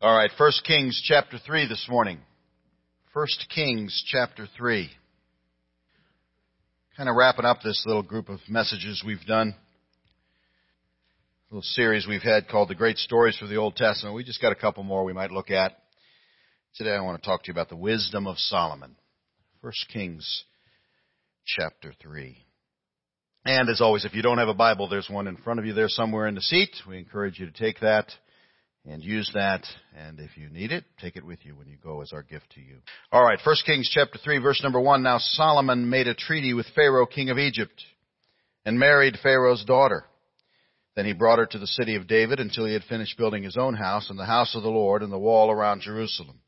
All right, 1 Kings chapter 3 this morning. 1 Kings chapter 3. Kind of wrapping up this little group of messages we've done. Little series we've had called The Great Stories for the Old Testament. We just got a couple more we might look at. Today I want to talk to you about the wisdom of Solomon. 1 Kings chapter 3. And as always, if you don't have a Bible, there's one in front of you there somewhere in the seat. We encourage you to take that and use that. And if you need it, take it with you when you go as our gift to you. All right, 1 Kings chapter 3, verse number 1. Now Solomon made a treaty with Pharaoh, king of Egypt, and married Pharaoh's daughter. Then he brought her to the city of David until he had finished building his own house and the house of the Lord and the wall around Jerusalem.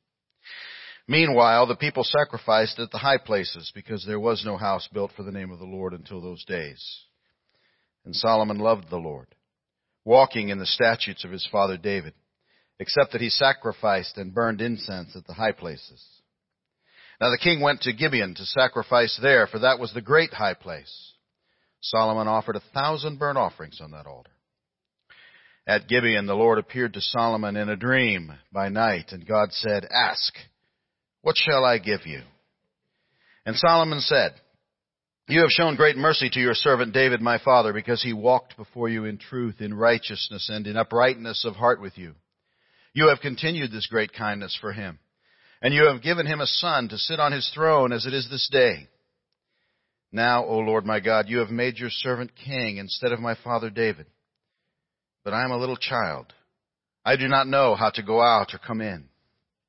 Meanwhile, the people sacrificed at the high places because there was no house built for the name of the Lord until those days. And Solomon loved the Lord, walking in the statutes of his father David except that he sacrificed and burned incense at the high places. Now the king went to Gibeon to sacrifice there, for that was the great high place. Solomon offered a thousand burnt offerings on that altar. At Gibeon, the Lord appeared to Solomon in a dream by night, and God said, Ask, what shall I give you? And Solomon said, You have shown great mercy to your servant David my father, because he walked before you in truth, in righteousness, and in uprightness of heart with you. You have continued this great kindness for him, and you have given him a son to sit on his throne as it is this day. Now, O Lord my God, you have made your servant king instead of my father David. But I am a little child. I do not know how to go out or come in.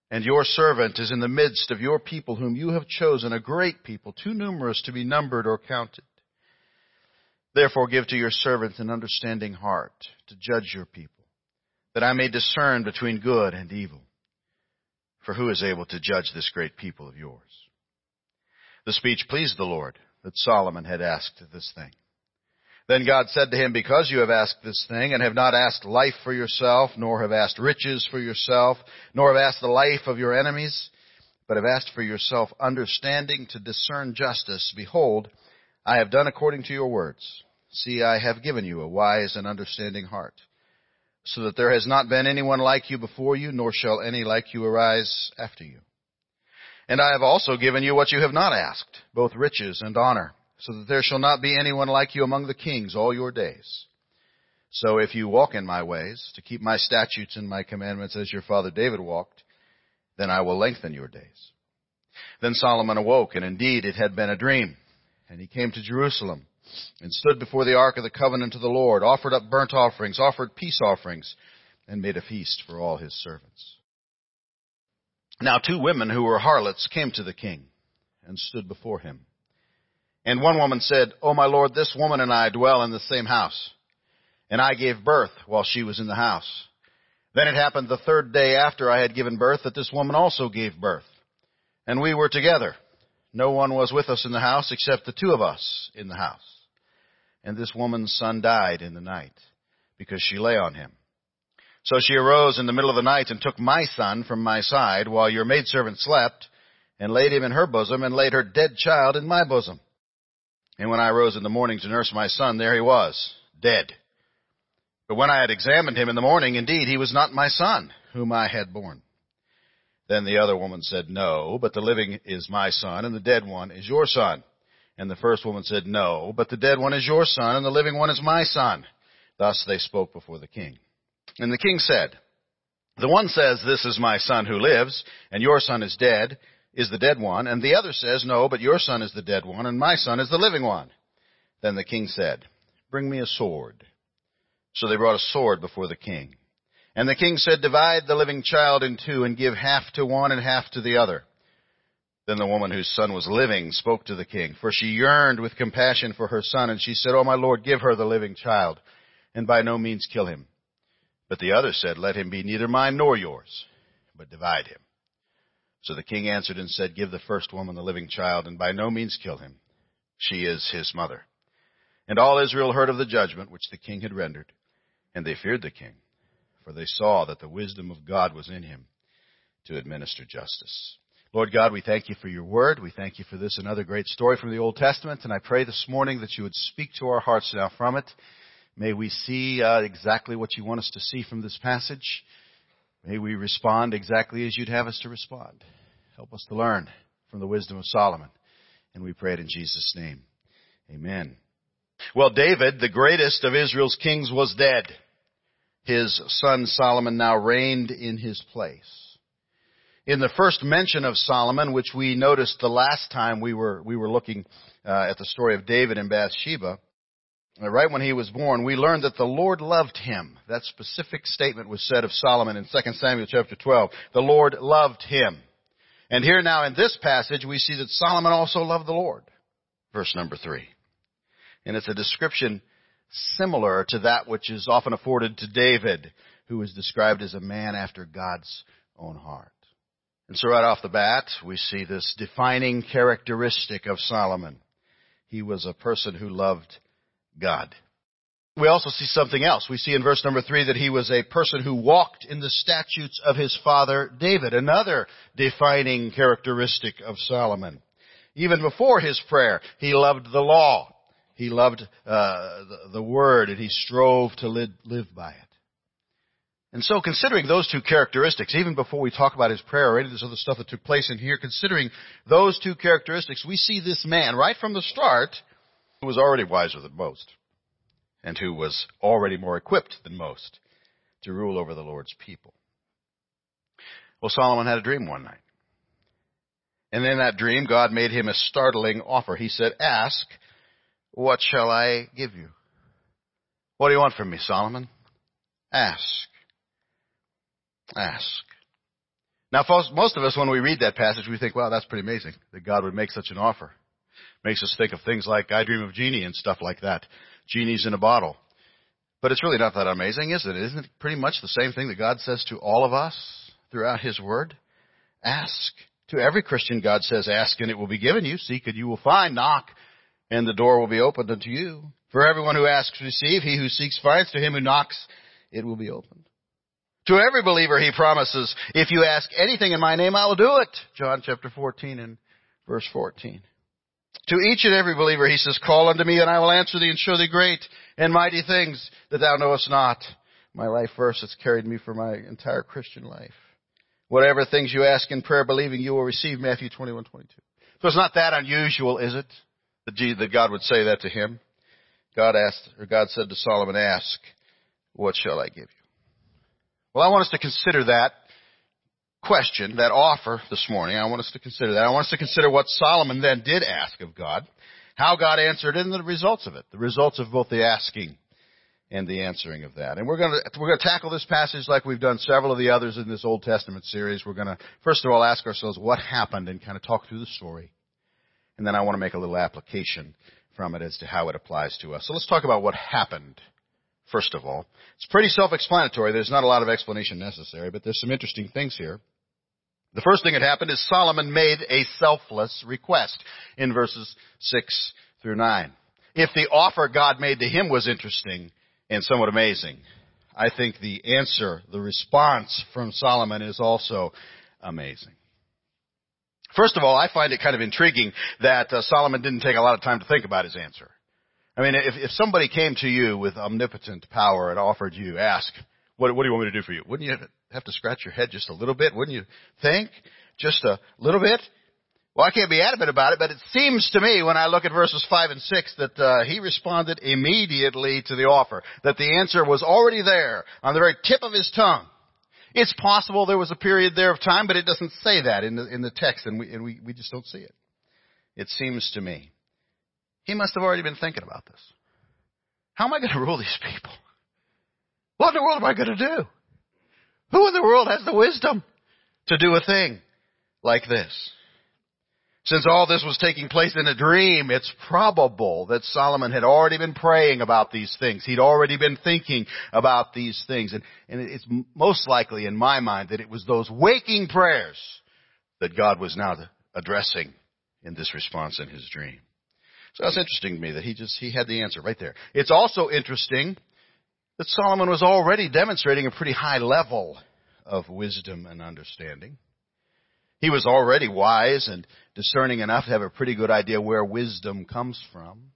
And your servant is in the midst of your people whom you have chosen, a great people, too numerous to be numbered or counted. Therefore give to your servant an understanding heart to judge your people that I may discern between good and evil. For who is able to judge this great people of yours? The speech pleased the Lord that Solomon had asked this thing. Then God said to him, Because you have asked this thing, and have not asked life for yourself, nor have asked riches for yourself, nor have asked the life of your enemies, but have asked for yourself understanding to discern justice, behold, I have done according to your words. See, I have given you a wise and understanding heart so that there has not been anyone like you before you, nor shall any like you arise after you. And I have also given you what you have not asked, both riches and honor, so that there shall not be anyone like you among the kings all your days. So if you walk in my ways, to keep my statutes and my commandments as your father David walked, then I will lengthen your days. Then Solomon awoke, and indeed it had been a dream. And he came to Jerusalem and stood before the ark of the covenant of the Lord, offered up burnt offerings, offered peace offerings, and made a feast for all his servants. Now two women who were harlots came to the king and stood before him. And one woman said, O my lord, this woman and I dwell in the same house, and I gave birth while she was in the house. Then it happened the third day after I had given birth that this woman also gave birth, and we were together. No one was with us in the house except the two of us in the house and this woman's son died in the night because she lay on him. So she arose in the middle of the night and took my son from my side while your maidservant slept and laid him in her bosom and laid her dead child in my bosom. And when I rose in the morning to nurse my son, there he was, dead. But when I had examined him in the morning, indeed, he was not my son, whom I had borne. Then the other woman said, No, but the living is my son, and the dead one is your son. And the first woman said, No, but the dead one is your son, and the living one is my son. Thus they spoke before the king. And the king said, The one says, This is my son who lives, and your son is dead, is the dead one. And the other says, No, but your son is the dead one, and my son is the living one. Then the king said, Bring me a sword. So they brought a sword before the king. And the king said, Divide the living child in two, and give half to one and half to the other. Then the woman whose son was living spoke to the king, for she yearned with compassion for her son, and she said, Oh, my lord, give her the living child, and by no means kill him. But the other said, Let him be neither mine nor yours, but divide him. So the king answered and said, Give the first woman the living child, and by no means kill him. She is his mother. And all Israel heard of the judgment which the king had rendered, and they feared the king, for they saw that the wisdom of God was in him to administer justice. Lord God, we thank you for your word. We thank you for this another great story from the Old Testament. And I pray this morning that you would speak to our hearts now from it. May we see uh, exactly what you want us to see from this passage. May we respond exactly as you'd have us to respond. Help us to learn from the wisdom of Solomon. And we pray it in Jesus' name. Amen. Well, David, the greatest of Israel's kings, was dead. His son Solomon now reigned in his place. In the first mention of Solomon, which we noticed the last time we were, we were looking uh, at the story of David and Bathsheba, right when he was born, we learned that the Lord loved him. That specific statement was said of Solomon in 2 Samuel chapter 12. The Lord loved him. And here now in this passage, we see that Solomon also loved the Lord. Verse number 3. And it's a description similar to that which is often afforded to David, who is described as a man after God's own heart. And so right off the bat, we see this defining characteristic of Solomon. He was a person who loved God. We also see something else. We see in verse number three that he was a person who walked in the statutes of his father David, another defining characteristic of Solomon. Even before his prayer, he loved the law. He loved uh, the, the, word, and he strove to live, live by it. And so, considering those two characteristics, even before we talk about his prayer or any of this other stuff that took place in here, considering those two characteristics, we see this man right from the start who was already wiser than most and who was already more equipped than most to rule over the Lord's people. Well, Solomon had a dream one night. And in that dream, God made him a startling offer. He said, Ask, what shall I give you? What do you want from me, Solomon? Ask. Ask. Now, most of us, when we read that passage, we think, wow, that's pretty amazing that God would make such an offer. Makes us think of things like I Dream of Jeannie and stuff like that. Genie's in a bottle. But it's really not that amazing, is it? Isn't it pretty much the same thing that God says to all of us throughout His Word? Ask. To every Christian, God says, ask and it will be given you. Seek and you will find. Knock and the door will be opened unto you. For everyone who asks, receive. He who seeks finds. To him who knocks, it will be opened. To every believer, he promises, if you ask anything in my name, I will do it. John chapter 14 and verse 14. To each and every believer, he says, call unto me and I will answer thee and show thee great and mighty things that thou knowest not. My life verse has carried me for my entire Christian life. Whatever things you ask in prayer, believing you will receive, Matthew 21, 22. So it's not that unusual, is it? That God would say that to him? God asked, or God said to Solomon, ask, what shall I give you? Well, I want us to consider that question, that offer this morning. I want us to consider that. I want us to consider what Solomon then did ask of God, how God answered and the results of it, the results of both the asking and the answering of that. And we're going to, we're going to tackle this passage like we've done several of the others in this Old Testament series. We're going to, first of all, ask ourselves what happened and kind of talk through the story. And then I want to make a little application from it as to how it applies to us. So let's talk about what happened first of all. It's pretty self-explanatory. There's not a lot of explanation necessary, but there's some interesting things here. The first thing that happened is Solomon made a selfless request in verses 6 through 9. If the offer God made to him was interesting and somewhat amazing, I think the answer, the response from Solomon is also amazing. First of all, I find it kind of intriguing that uh, Solomon didn't take a lot of time to think about his answer. I mean, if, if somebody came to you with omnipotent power and offered you, ask, what, what do you want me to do for you? Wouldn't you have to scratch your head just a little bit? Wouldn't you think? Just a little bit? Well, I can't be adamant about it, but it seems to me when I look at verses 5 and 6 that uh, he responded immediately to the offer, that the answer was already there on the very tip of his tongue. It's possible there was a period there of time, but it doesn't say that in the, in the text, and, we, and we, we just don't see it. It seems to me. He must have already been thinking about this. How am I going to rule these people? What in the world am I going to do? Who in the world has the wisdom to do a thing like this? Since all this was taking place in a dream, it's probable that Solomon had already been praying about these things. He'd already been thinking about these things. And, and it's most likely in my mind that it was those waking prayers that God was now addressing in this response in his dream. So that's interesting to me that he just, he had the answer right there. It's also interesting that Solomon was already demonstrating a pretty high level of wisdom and understanding. He was already wise and discerning enough to have a pretty good idea where wisdom comes from,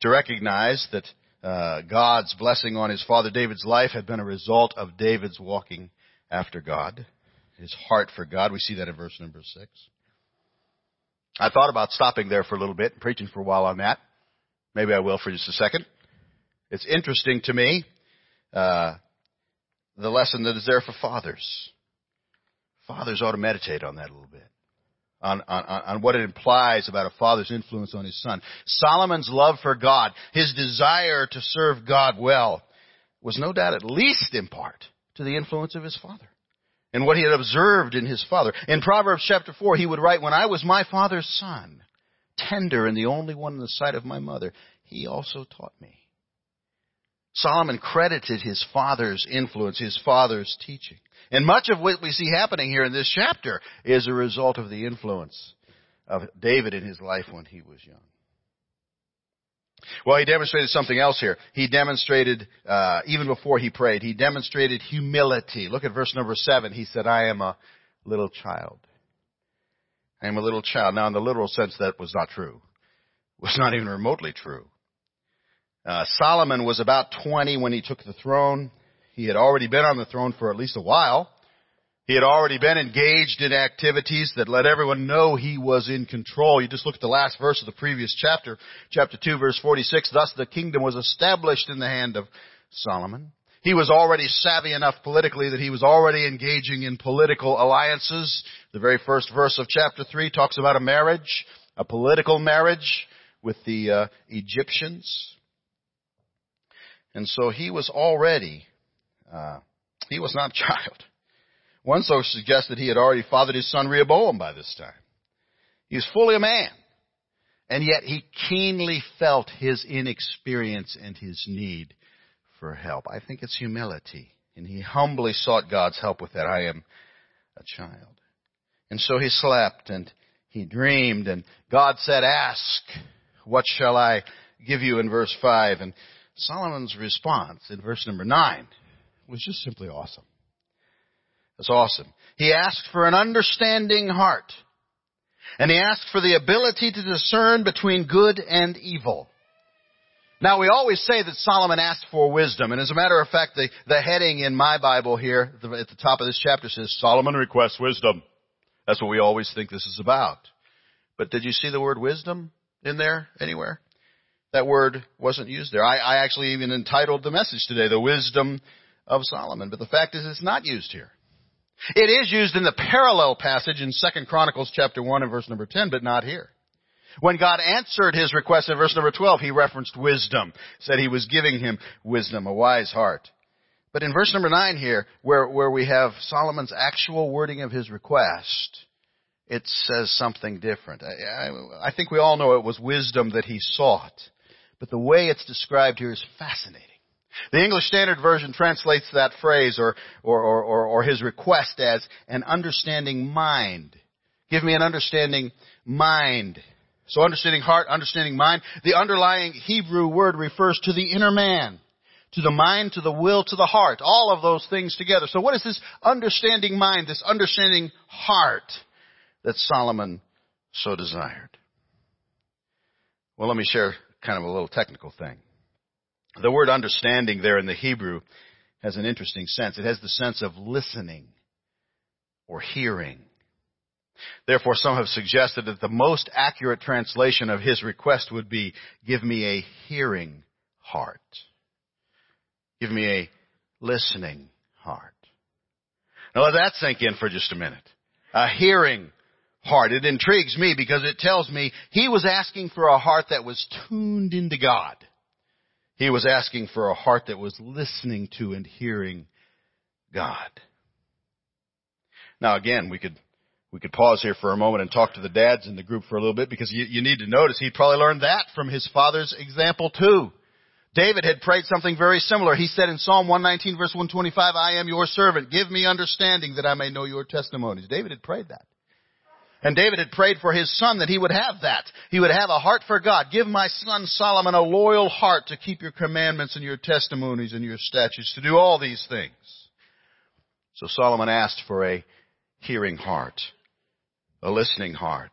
to recognize that uh, God's blessing on his father David's life had been a result of David's walking after God, his heart for God. We see that in verse number six. I thought about stopping there for a little bit and preaching for a while on that. Maybe I will for just a second. It's interesting to me, uh, the lesson that is there for fathers. Fathers ought to meditate on that a little bit. On, on, on what it implies about a father's influence on his son. Solomon's love for God, his desire to serve God well, was no doubt at least in part to the influence of his father and what he had observed in his father. In Proverbs chapter 4, he would write, When I was my father's son, tender and the only one in the sight of my mother, he also taught me. Solomon credited his father's influence, his father's teaching. And much of what we see happening here in this chapter is a result of the influence of David in his life when he was young. Well, he demonstrated something else here. He demonstrated, uh, even before he prayed, he demonstrated humility. Look at verse number seven. He said, I am a little child. I am a little child. Now, in the literal sense, that was not true. It was not even remotely true. Uh, Solomon was about 20 when he took the throne. He had already been on the throne for at least a while. He had already been engaged in activities that let everyone know he was in control. You just look at the last verse of the previous chapter, chapter 2 verse 46. Thus the kingdom was established in the hand of Solomon. He was already savvy enough politically that he was already engaging in political alliances. The very first verse of chapter 3 talks about a marriage, a political marriage with the uh, Egyptians. And so he was already, uh, he was not a child. One source suggests that he had already fathered his son Rehoboam by this time. He was fully a man. And yet he keenly felt his inexperience and his need for help. I think it's humility. And he humbly sought God's help with that. I am a child. And so he slept and he dreamed and God said, ask, what shall I give you in verse 5? And Solomon's response in verse number 9 was just simply awesome. That's awesome. He asked for an understanding heart. And he asked for the ability to discern between good and evil. Now we always say that Solomon asked for wisdom, and as a matter of fact, the, the heading in my Bible here at the top of this chapter says, Solomon requests wisdom. That's what we always think this is about. But did you see the word wisdom in there anywhere? That word wasn't used there. I, I actually even entitled the message today, The Wisdom of Solomon, but the fact is it's not used here. It is used in the parallel passage in 2 Chronicles chapter 1 and verse number 10, but not here. When God answered his request in verse number 12, he referenced wisdom, said he was giving him wisdom, a wise heart. But in verse number 9 here, where, where we have Solomon's actual wording of his request, it says something different. I, I, I think we all know it was wisdom that he sought. But the way it's described here is fascinating. The English Standard Version translates that phrase or, or, or, or, his request as an understanding mind. Give me an understanding mind. So understanding heart, understanding mind. The underlying Hebrew word refers to the inner man, to the mind, to the will, to the heart. All of those things together. So what is this understanding mind, this understanding heart that Solomon so desired? Well, let me share kind of a little technical thing. The word understanding there in the Hebrew has an interesting sense. It has the sense of listening or hearing. Therefore, some have suggested that the most accurate translation of his request would be, give me a hearing heart. Give me a listening heart. Now let that sink in for just a minute. A hearing heart. It intrigues me because it tells me he was asking for a heart that was tuned into God. He was asking for a heart that was listening to and hearing God. Now again, we could, we could pause here for a moment and talk to the dads in the group for a little bit because you, you need to notice he probably learned that from his father's example too. David had prayed something very similar. He said in Psalm 119 verse 125, I am your servant. Give me understanding that I may know your testimonies. David had prayed that. And David had prayed for his son that he would have that. He would have a heart for God. Give my son Solomon a loyal heart to keep your commandments and your testimonies and your statutes, to do all these things. So Solomon asked for a hearing heart, a listening heart.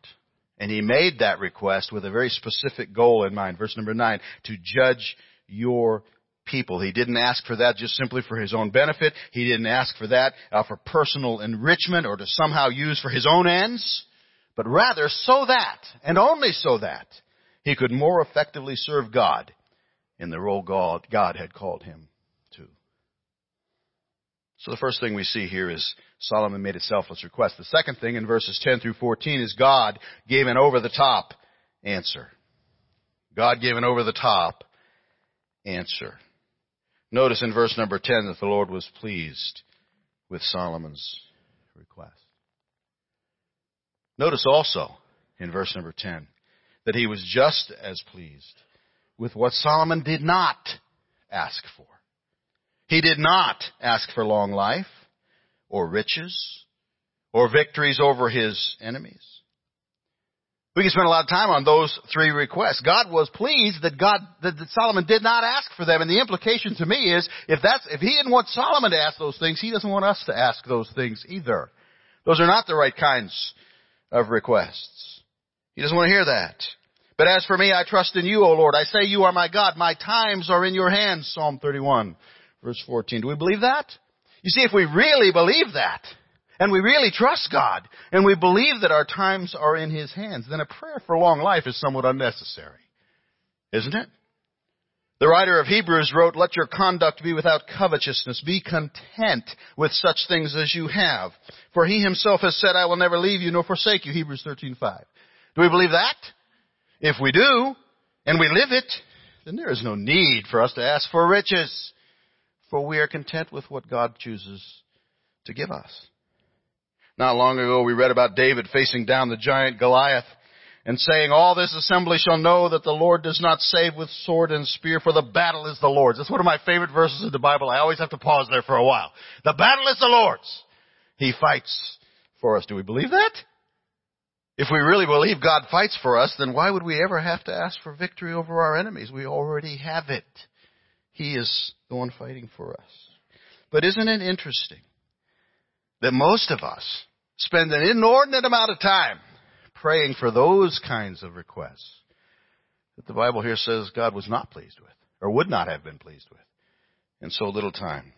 And he made that request with a very specific goal in mind. Verse number nine, to judge your people. He didn't ask for that just simply for his own benefit. He didn't ask for that uh, for personal enrichment or to somehow use for his own ends, but rather so that, and only so that, he could more effectively serve God in the role God, God had called him to. So the first thing we see here is Solomon made a selfless request. The second thing in verses 10 through 14 is God gave an over the top answer. God gave an over the top answer. Notice in verse number 10 that the Lord was pleased with Solomon's request. Notice also in verse number 10 that he was just as pleased with what Solomon did not ask for. He did not ask for long life or riches or victories over his enemies. We can spend a lot of time on those three requests. God was pleased that God, that, Solomon did not ask for them. And the implication to me is, if that's, if he didn't want Solomon to ask those things, he doesn't want us to ask those things either. Those are not the right kinds of requests. He doesn't want to hear that. But as for me, I trust in you, O Lord. I say you are my God. My times are in your hands. Psalm 31, verse 14. Do we believe that? You see, if we really believe that, and we really trust God, and we believe that our times are in His hands, then a prayer for long life is somewhat unnecessary. Isn't it? The writer of Hebrews wrote, Let your conduct be without covetousness. Be content with such things as you have. For he himself has said, I will never leave you nor forsake you. Hebrews 13.5. Do we believe that? If we do, and we live it, then there is no need for us to ask for riches. For we are content with what God chooses to give us. Not long ago we read about David facing down the giant Goliath and saying, all this assembly shall know that the Lord does not save with sword and spear, for the battle is the Lord's. That's one of my favorite verses in the Bible. I always have to pause there for a while. The battle is the Lord's. He fights for us. Do we believe that? If we really believe God fights for us, then why would we ever have to ask for victory over our enemies? We already have it. He is the one fighting for us. But isn't it interesting that most of us spend an inordinate amount of time praying for those kinds of requests that the Bible here says God was not pleased with, or would not have been pleased with, and so little time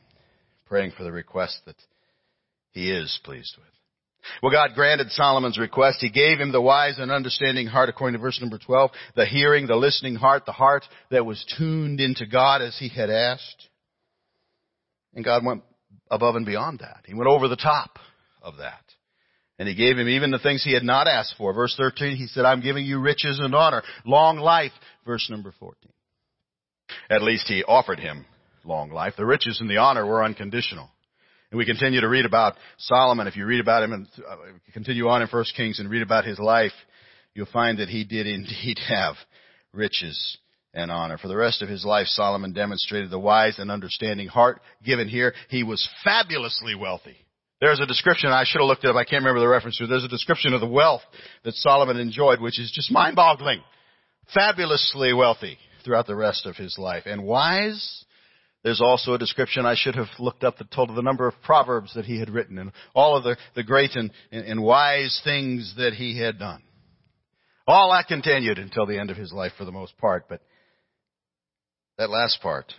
praying for the request that He is pleased with. Well, God granted Solomon's request. He gave him the wise and understanding heart, according to verse number 12, the hearing, the listening heart, the heart that was tuned into God as he had asked. And God went above and beyond that. He went over the top of that. And he gave him even the things he had not asked for. Verse 13, he said, I'm giving you riches and honor, long life. Verse number 14. At least he offered him long life. The riches and the honor were unconditional. And we continue to read about Solomon. If you read about him and uh, continue on in 1 Kings and read about his life, you'll find that he did indeed have riches and honor. For the rest of his life, Solomon demonstrated the wise and understanding heart given here. He was fabulously wealthy. There's a description, I should have looked it up, I can't remember the reference to There's a description of the wealth that Solomon enjoyed, which is just mind-boggling. Fabulously wealthy throughout the rest of his life. And wise? There's also a description I should have looked up that told of the number of proverbs that he had written and all of the, the great and, and wise things that he had done. All that continued until the end of his life for the most part, but that last part,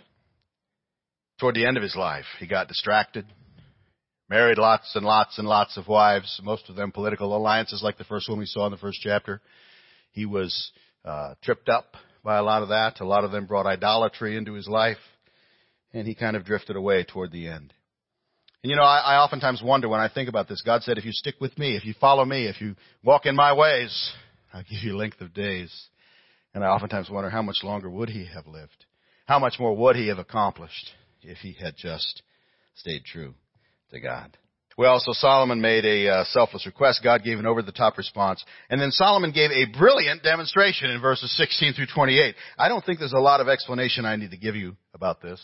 toward the end of his life, he got distracted, married lots and lots and lots of wives, most of them political alliances like the first one we saw in the first chapter. He was uh, tripped up by a lot of that. A lot of them brought idolatry into his life and he kind of drifted away toward the end. And you know, I, I oftentimes wonder when I think about this. God said, if you stick with me, if you follow me, if you walk in my ways, I'll give you length of days. And I oftentimes wonder how much longer would he have lived? How much more would he have accomplished if he had just stayed true to God? Well, so Solomon made a uh, selfless request. God gave an over-the-top response. And then Solomon gave a brilliant demonstration in verses 16 through 28. I don't think there's a lot of explanation I need to give you about this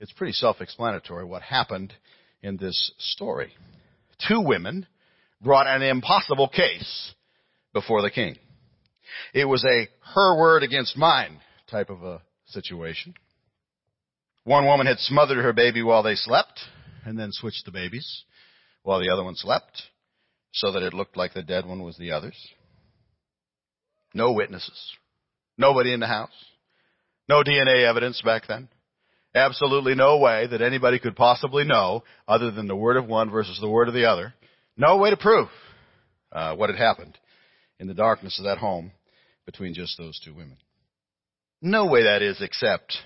it's pretty self-explanatory what happened in this story. Two women brought an impossible case before the king. It was a her word against mine type of a situation. One woman had smothered her baby while they slept and then switched the babies while the other one slept so that it looked like the dead one was the other's. No witnesses. Nobody in the house. No DNA evidence back then. Absolutely no way that anybody could possibly know, other than the word of one versus the word of the other. No way to prove uh, what had happened in the darkness of that home between just those two women. No way that is except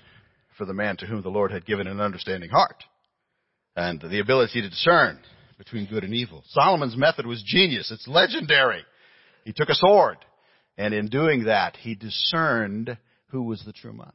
for the man to whom the Lord had given an understanding heart and the ability to discern between good and evil. Solomon's method was genius. It's legendary. He took a sword, and in doing that, he discerned who was the true mother.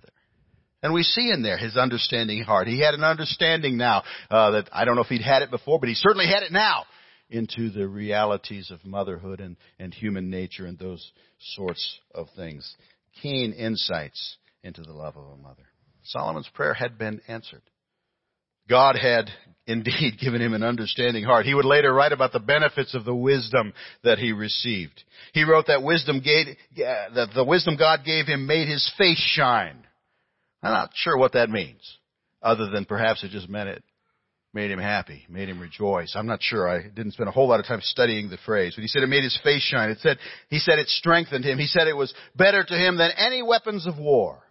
And we see in there his understanding heart. He had an understanding now uh, that I don't know if he'd had it before, but he certainly had it now into the realities of motherhood and, and human nature and those sorts of things. Keen insights into the love of a mother. Solomon's prayer had been answered. God had indeed given him an understanding heart. He would later write about the benefits of the wisdom that he received. He wrote that wisdom gave, that the wisdom God gave him made his face shine. I'm not sure what that means, other than perhaps it just meant it made him happy, made him rejoice. I'm not sure. I didn't spend a whole lot of time studying the phrase, but he said it made his face shine. It said, he said it strengthened him. He said it was better to him than any weapons of war.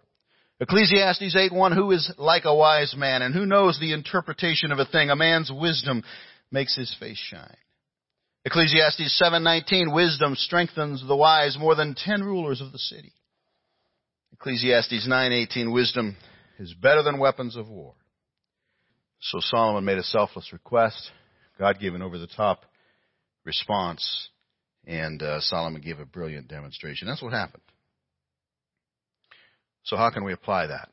Ecclesiastes 8:1 Who is like a wise man and who knows the interpretation of a thing a man's wisdom makes his face shine. Ecclesiastes 7:19 Wisdom strengthens the wise more than 10 rulers of the city. Ecclesiastes 9:18 Wisdom is better than weapons of war. So Solomon made a selfless request. God gave an over the top response and uh, Solomon gave a brilliant demonstration. That's what happened. So how can we apply that?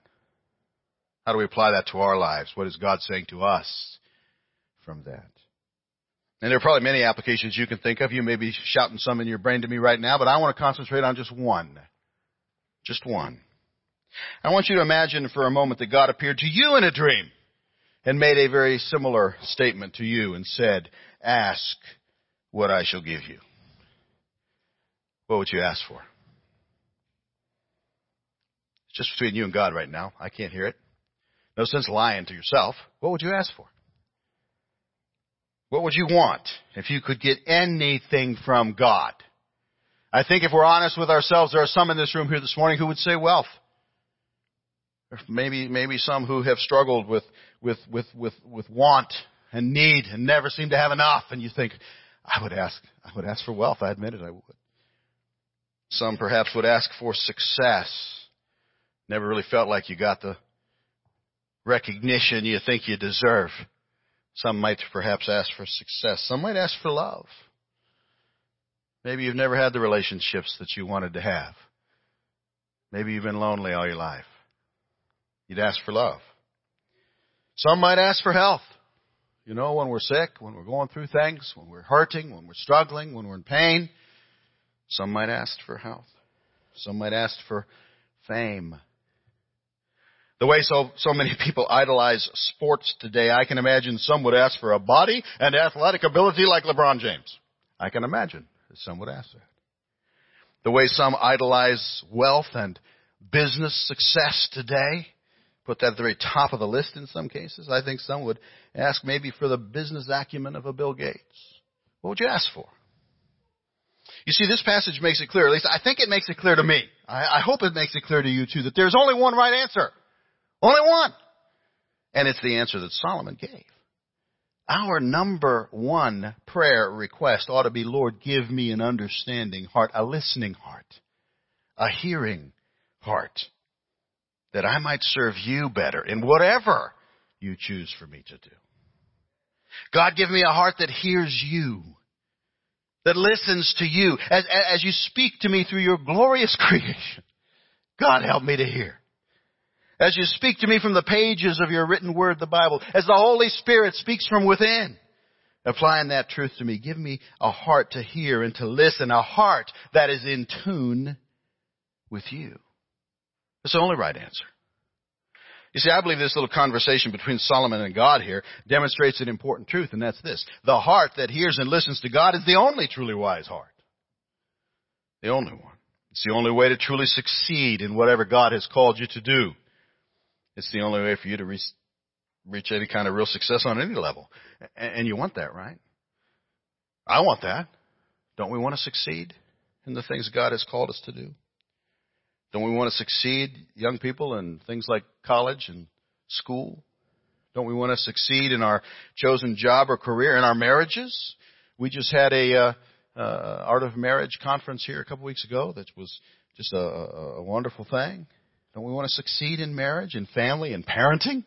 How do we apply that to our lives? What is God saying to us from that? And there are probably many applications you can think of. You may be shouting some in your brain to me right now, but I want to concentrate on just one. Just one. I want you to imagine for a moment that God appeared to you in a dream and made a very similar statement to you and said, ask what I shall give you. What would you ask for? It's just between you and God right now. I can't hear it. No sense lying to yourself. What would you ask for? What would you want if you could get anything from God? I think if we're honest with ourselves, there are some in this room here this morning who would say wealth. Maybe, maybe some who have struggled with, with, with, with, with want and need and never seem to have enough. And you think, I would ask, I would ask for wealth. I admit it, I would. Some perhaps would ask for success. Never really felt like you got the recognition you think you deserve. Some might perhaps ask for success. Some might ask for love. Maybe you've never had the relationships that you wanted to have. Maybe you've been lonely all your life. You'd ask for love. Some might ask for health. You know, when we're sick, when we're going through things, when we're hurting, when we're struggling, when we're in pain. Some might ask for health. Some might ask for fame. The way so, so many people idolize sports today, I can imagine some would ask for a body and athletic ability like LeBron James. I can imagine some would ask that. The way some idolize wealth and business success today, put that at the very top of the list in some cases. I think some would ask maybe for the business acumen of a Bill Gates. What would you ask for? You see, this passage makes it clear, at least I think it makes it clear to me. I, I hope it makes it clear to you too, that there's only one right answer. Only one. And it's the answer that Solomon gave. Our number one prayer request ought to be, Lord, give me an understanding heart, a listening heart, a hearing heart, that I might serve you better in whatever you choose for me to do. God, give me a heart that hears you, that listens to you as, as you speak to me through your glorious creation. God, help me to hear as you speak to me from the pages of your written word, the Bible, as the Holy Spirit speaks from within, applying that truth to me. Give me a heart to hear and to listen, a heart that is in tune with you. It's the only right answer. You see, I believe this little conversation between Solomon and God here demonstrates an important truth, and that's this. The heart that hears and listens to God is the only truly wise heart. The only one. It's the only way to truly succeed in whatever God has called you to do. It's the only way for you to reach, reach any kind of real success on any level. And, and you want that, right? I want that. Don't we want to succeed in the things God has called us to do? Don't we want to succeed, young people, in things like college and school? Don't we want to succeed in our chosen job or career, in our marriages? We just had a uh, uh, Art of Marriage conference here a couple weeks ago that was just a, a, a wonderful thing. Don't we want to succeed in marriage and family and parenting?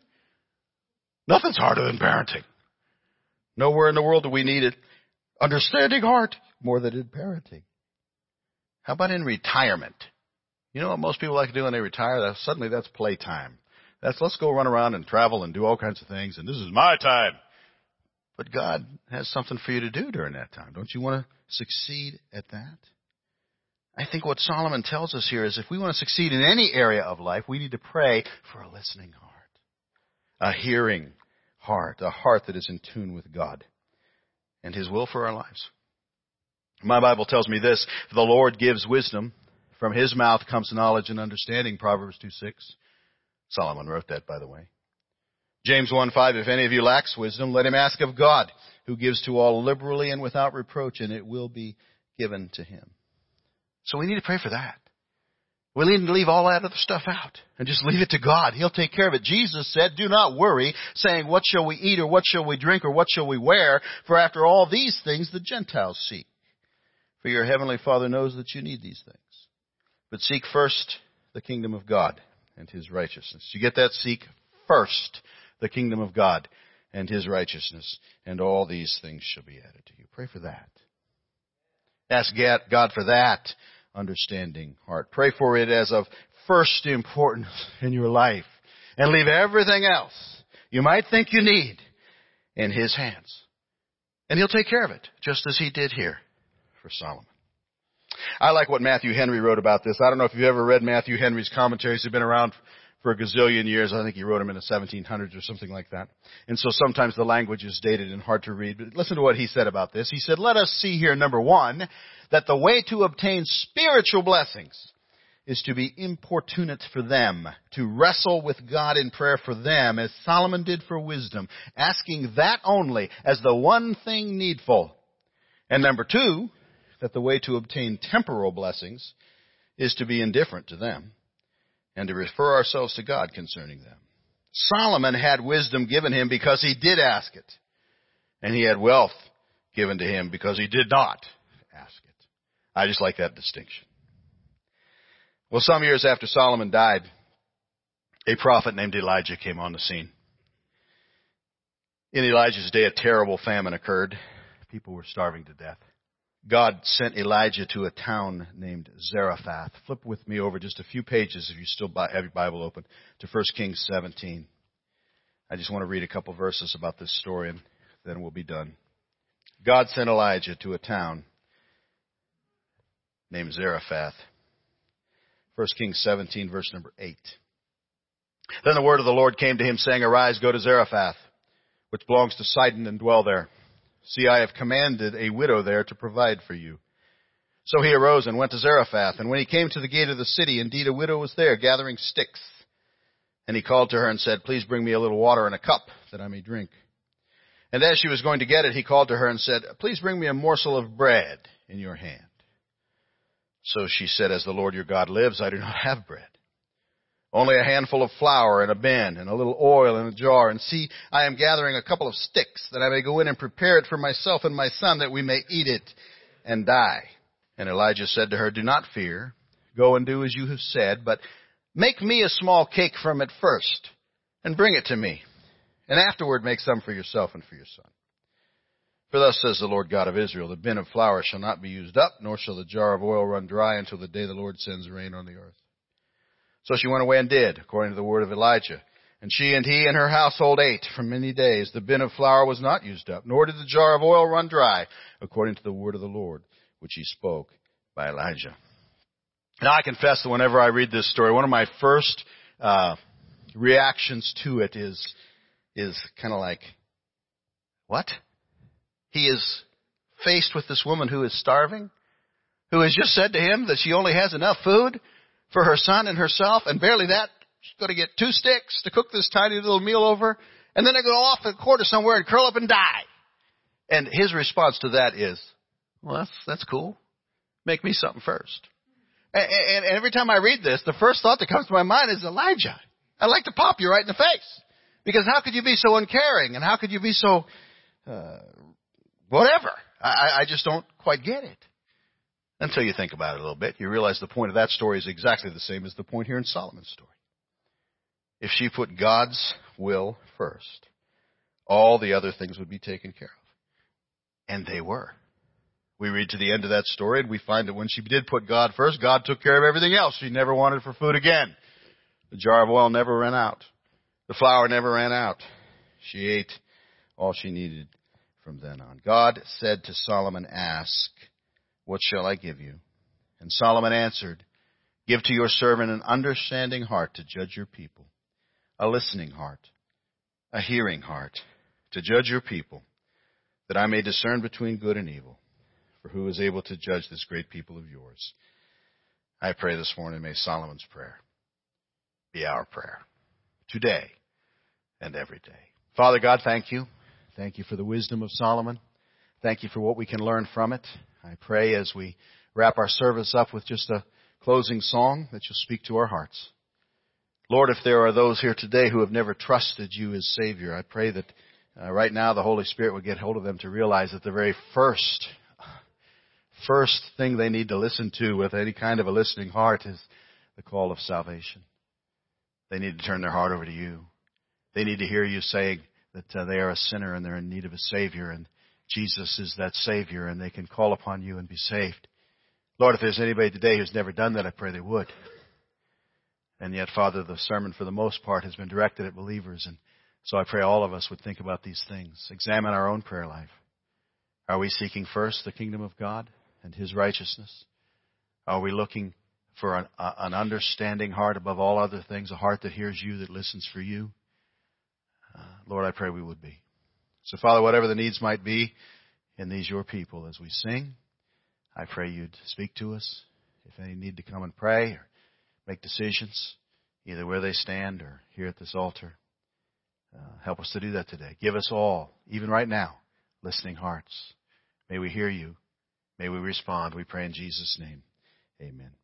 Nothing's harder than parenting. Nowhere in the world do we need it. Understanding heart more than in parenting. How about in retirement? You know what most people like to do when they retire? Suddenly that's playtime. That's let's go run around and travel and do all kinds of things and this is my time. But God has something for you to do during that time. Don't you want to succeed at that? I think what Solomon tells us here is if we want to succeed in any area of life, we need to pray for a listening heart, a hearing heart, a heart that is in tune with God and His will for our lives. My Bible tells me this, the Lord gives wisdom. From His mouth comes knowledge and understanding, Proverbs 2 6. Solomon wrote that, by the way. James 1 5, if any of you lacks wisdom, let him ask of God, who gives to all liberally and without reproach, and it will be given to him. So we need to pray for that. We need to leave all that other stuff out and just leave it to God. He'll take care of it. Jesus said, do not worry, saying, what shall we eat or what shall we drink or what shall we wear? For after all these things the Gentiles seek. For your heavenly Father knows that you need these things. But seek first the kingdom of God and His righteousness. You get that? Seek first the kingdom of God and His righteousness and all these things shall be added to you. Pray for that. Ask God for that understanding heart. Pray for it as of first importance in your life and leave everything else you might think you need in His hands. And He'll take care of it, just as He did here for Solomon. I like what Matthew Henry wrote about this. I don't know if you've ever read Matthew Henry's commentaries. They've been around for a gazillion years. I think he wrote them in the 1700s or something like that. And so sometimes the language is dated and hard to read. But listen to what he said about this. He said, let us see here, number one, that the way to obtain spiritual blessings is to be importunate for them, to wrestle with God in prayer for them, as Solomon did for wisdom, asking that only as the one thing needful. And number two, that the way to obtain temporal blessings is to be indifferent to them and to refer ourselves to God concerning them. Solomon had wisdom given him because he did ask it. And he had wealth given to him because he did not ask it. I just like that distinction. Well, some years after Solomon died, a prophet named Elijah came on the scene. In Elijah's day, a terrible famine occurred. People were starving to death. God sent Elijah to a town named Zarephath. Flip with me over just a few pages if you still have your Bible open to 1 Kings 17. I just want to read a couple verses about this story and then we'll be done. God sent Elijah to a town named Zarephath. 1 Kings 17 verse number 8. Then the word of the Lord came to him saying, Arise, go to Zarephath, which belongs to Sidon and dwell there. See, I have commanded a widow there to provide for you. So he arose and went to Zarephath, and when he came to the gate of the city, indeed a widow was there gathering sticks. And he called to her and said, Please bring me a little water in a cup that I may drink. And as she was going to get it, he called to her and said, Please bring me a morsel of bread in your hand. So she said, As the Lord your God lives, I do not have bread only a handful of flour in a bin and a little oil in a jar. And see, I am gathering a couple of sticks that I may go in and prepare it for myself and my son that we may eat it and die. And Elijah said to her, Do not fear. Go and do as you have said, but make me a small cake from it first and bring it to me. And afterward make some for yourself and for your son. For thus says the Lord God of Israel, the bin of flour shall not be used up, nor shall the jar of oil run dry until the day the Lord sends rain on the earth. So she went away and did, according to the word of Elijah. And she and he and her household ate for many days. The bin of flour was not used up, nor did the jar of oil run dry, according to the word of the Lord, which he spoke by Elijah. Now I confess that whenever I read this story, one of my first uh, reactions to it is is kind of like, what? He is faced with this woman who is starving, who has just said to him that she only has enough food for her son and herself, and barely that, she's going to get two sticks to cook this tiny little meal over, and then they go off the quarter somewhere and curl up and die. And his response to that is, well, that's, that's cool. Make me something first. And, and, and every time I read this, the first thought that comes to my mind is Elijah. I'd like to pop you right in the face. Because how could you be so uncaring? And how could you be so, uh, whatever? I, I just don't quite get it. Until you think about it a little bit, you realize the point of that story is exactly the same as the point here in Solomon's story. If she put God's will first, all the other things would be taken care of. And they were. We read to the end of that story and we find that when she did put God first, God took care of everything else. She never wanted for food again. The jar of oil never ran out. The flour never ran out. She ate all she needed from then on. God said to Solomon, Ask, what shall I give you? And Solomon answered, Give to your servant an understanding heart to judge your people, a listening heart, a hearing heart to judge your people, that I may discern between good and evil. For who is able to judge this great people of yours? I pray this morning, may Solomon's prayer be our prayer today and every day. Father God, thank you. Thank you for the wisdom of Solomon. Thank you for what we can learn from it. I pray as we wrap our service up with just a closing song that you'll speak to our hearts. Lord, if there are those here today who have never trusted you as Savior, I pray that uh, right now the Holy Spirit would get hold of them to realize that the very first, first thing they need to listen to with any kind of a listening heart is the call of salvation. They need to turn their heart over to you. They need to hear you saying that uh, they are a sinner and they're in need of a Savior and Jesus is that Savior and they can call upon you and be saved. Lord, if there's anybody today who's never done that, I pray they would. And yet, Father, the sermon for the most part has been directed at believers. And so I pray all of us would think about these things. Examine our own prayer life. Are we seeking first the kingdom of God and His righteousness? Are we looking for an, uh, an understanding heart above all other things, a heart that hears you, that listens for you? Uh, Lord, I pray we would be. So, Father, whatever the needs might be in these your people as we sing, I pray you'd speak to us. If any need to come and pray or make decisions, either where they stand or here at this altar, uh, help us to do that today. Give us all, even right now, listening hearts. May we hear you. May we respond. We pray in Jesus' name. Amen.